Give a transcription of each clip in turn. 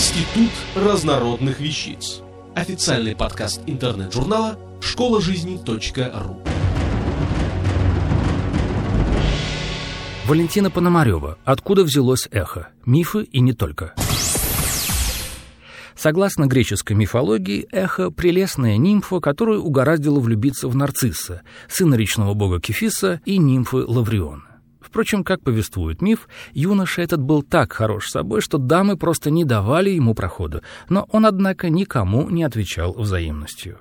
Институт разнородных вещиц. Официальный подкаст интернет-журнала школа жизни.ру. Валентина Пономарева. Откуда взялось эхо? Мифы и не только. Согласно греческой мифологии, эхо — прелестная нимфа, которую угораздило влюбиться в нарцисса, сына речного бога Кефиса и нимфы Лавриона. Впрочем, как повествует миф, юноша этот был так хорош собой, что дамы просто не давали ему прохода, но он, однако, никому не отвечал взаимностью.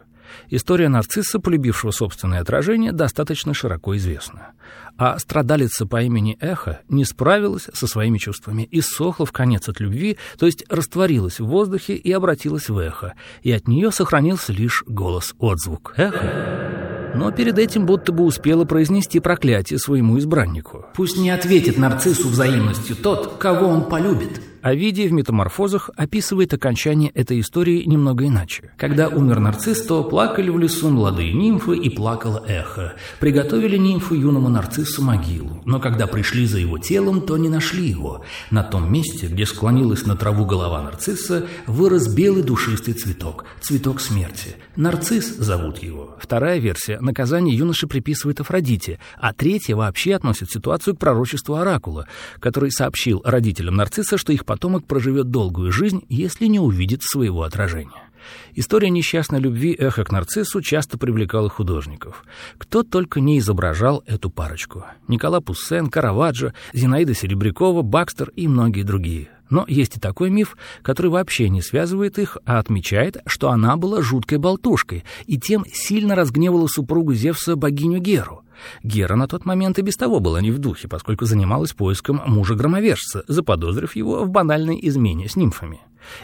История нарцисса, полюбившего собственное отражение, достаточно широко известна. А страдалица по имени Эхо не справилась со своими чувствами и сохла в конец от любви, то есть растворилась в воздухе и обратилась в эхо, и от нее сохранился лишь голос-отзвук. Эхо но перед этим будто бы успела произнести проклятие своему избраннику. «Пусть не ответит нарциссу взаимностью тот, кого он полюбит». Овидий в «Метаморфозах» описывает окончание этой истории немного иначе. Когда умер нарцисс, то плакали в лесу молодые нимфы и плакало эхо. Приготовили нимфы юному нарциссу могилу, но когда пришли за его телом, то не нашли его. На том месте, где склонилась на траву голова нарцисса, вырос белый душистый цветок, цветок смерти. Нарцисс зовут его. Вторая версия – наказание юноши приписывает Афродите, а третья вообще относит ситуацию к пророчеству Оракула, который сообщил родителям нарцисса, что их потомок проживет долгую жизнь, если не увидит своего отражения. История несчастной любви эхо к нарциссу часто привлекала художников. Кто только не изображал эту парочку. Никола Пуссен, Караваджо, Зинаида Серебрякова, Бакстер и многие другие. Но есть и такой миф, который вообще не связывает их, а отмечает, что она была жуткой болтушкой и тем сильно разгневала супругу Зевса богиню Геру. Гера на тот момент и без того была не в духе, поскольку занималась поиском мужа-громовержца, заподозрив его в банальной измене с нимфами.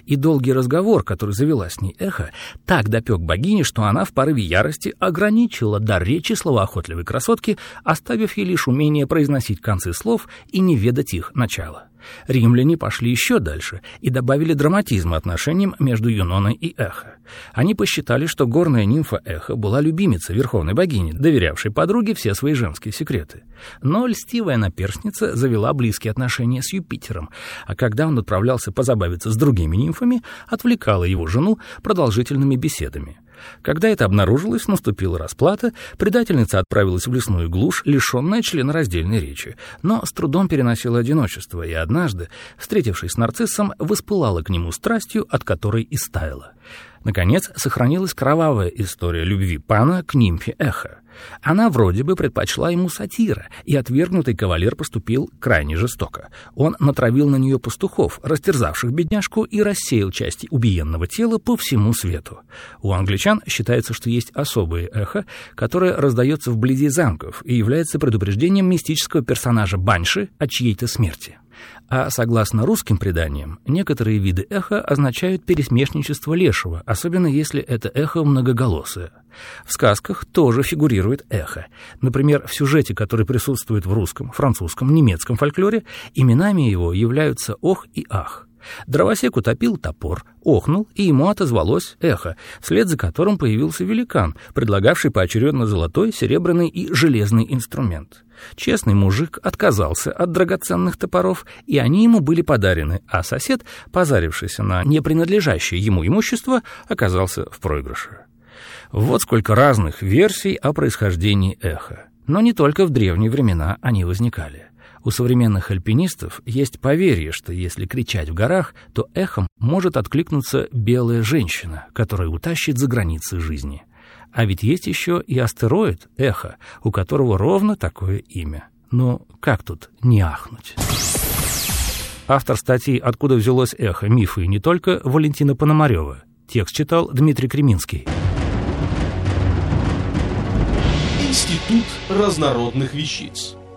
И долгий разговор, который завела с ней эхо, так допек богине, что она в порыве ярости ограничила дар речи словоохотливой красотки, оставив ей лишь умение произносить концы слов и не ведать их начала. Римляне пошли еще дальше и добавили драматизма отношениям между Юноной и Эхо. Они посчитали, что горная нимфа Эхо была любимицей верховной богини, доверявшей подруге все свои женские секреты. Но льстивая наперстница завела близкие отношения с Юпитером, а когда он отправлялся позабавиться с другими нимфами, отвлекала его жену продолжительными беседами. Когда это обнаружилось, наступила расплата, предательница отправилась в лесную глушь, лишенная членораздельной речи, но с трудом переносила одиночество, и однажды, встретившись с нарциссом, воспылала к нему страстью, от которой и стаяла. Наконец, сохранилась кровавая история любви пана к нимфе Эхо. Она вроде бы предпочла ему сатира, и отвергнутый кавалер поступил крайне жестоко. Он натравил на нее пастухов, растерзавших бедняжку, и рассеял части убиенного тела по всему свету. У англичан считается, что есть особое эхо, которое раздается вблизи замков и является предупреждением мистического персонажа Банши о чьей-то смерти. А согласно русским преданиям, некоторые виды эха означают пересмешничество лешего, особенно если это эхо многоголосое. В сказках тоже фигурирует эхо. Например, в сюжете, который присутствует в русском, французском, немецком фольклоре, именами его являются ох и ах. Дровосек утопил топор, охнул, и ему отозвалось эхо, вслед за которым появился великан, предлагавший поочередно золотой, серебряный и железный инструмент. Честный мужик отказался от драгоценных топоров, и они ему были подарены, а сосед, позарившийся на непринадлежащее ему имущество, оказался в проигрыше. Вот сколько разных версий о происхождении эха. Но не только в древние времена они возникали. У современных альпинистов есть поверье, что если кричать в горах, то эхом может откликнуться белая женщина, которая утащит за границы жизни. А ведь есть еще и астероид Эхо, у которого ровно такое имя. Ну, как тут не ахнуть? Автор статьи «Откуда взялось эхо. Мифы» и не только Валентина Пономарева. Текст читал Дмитрий Креминский. Институт разнородных вещиц.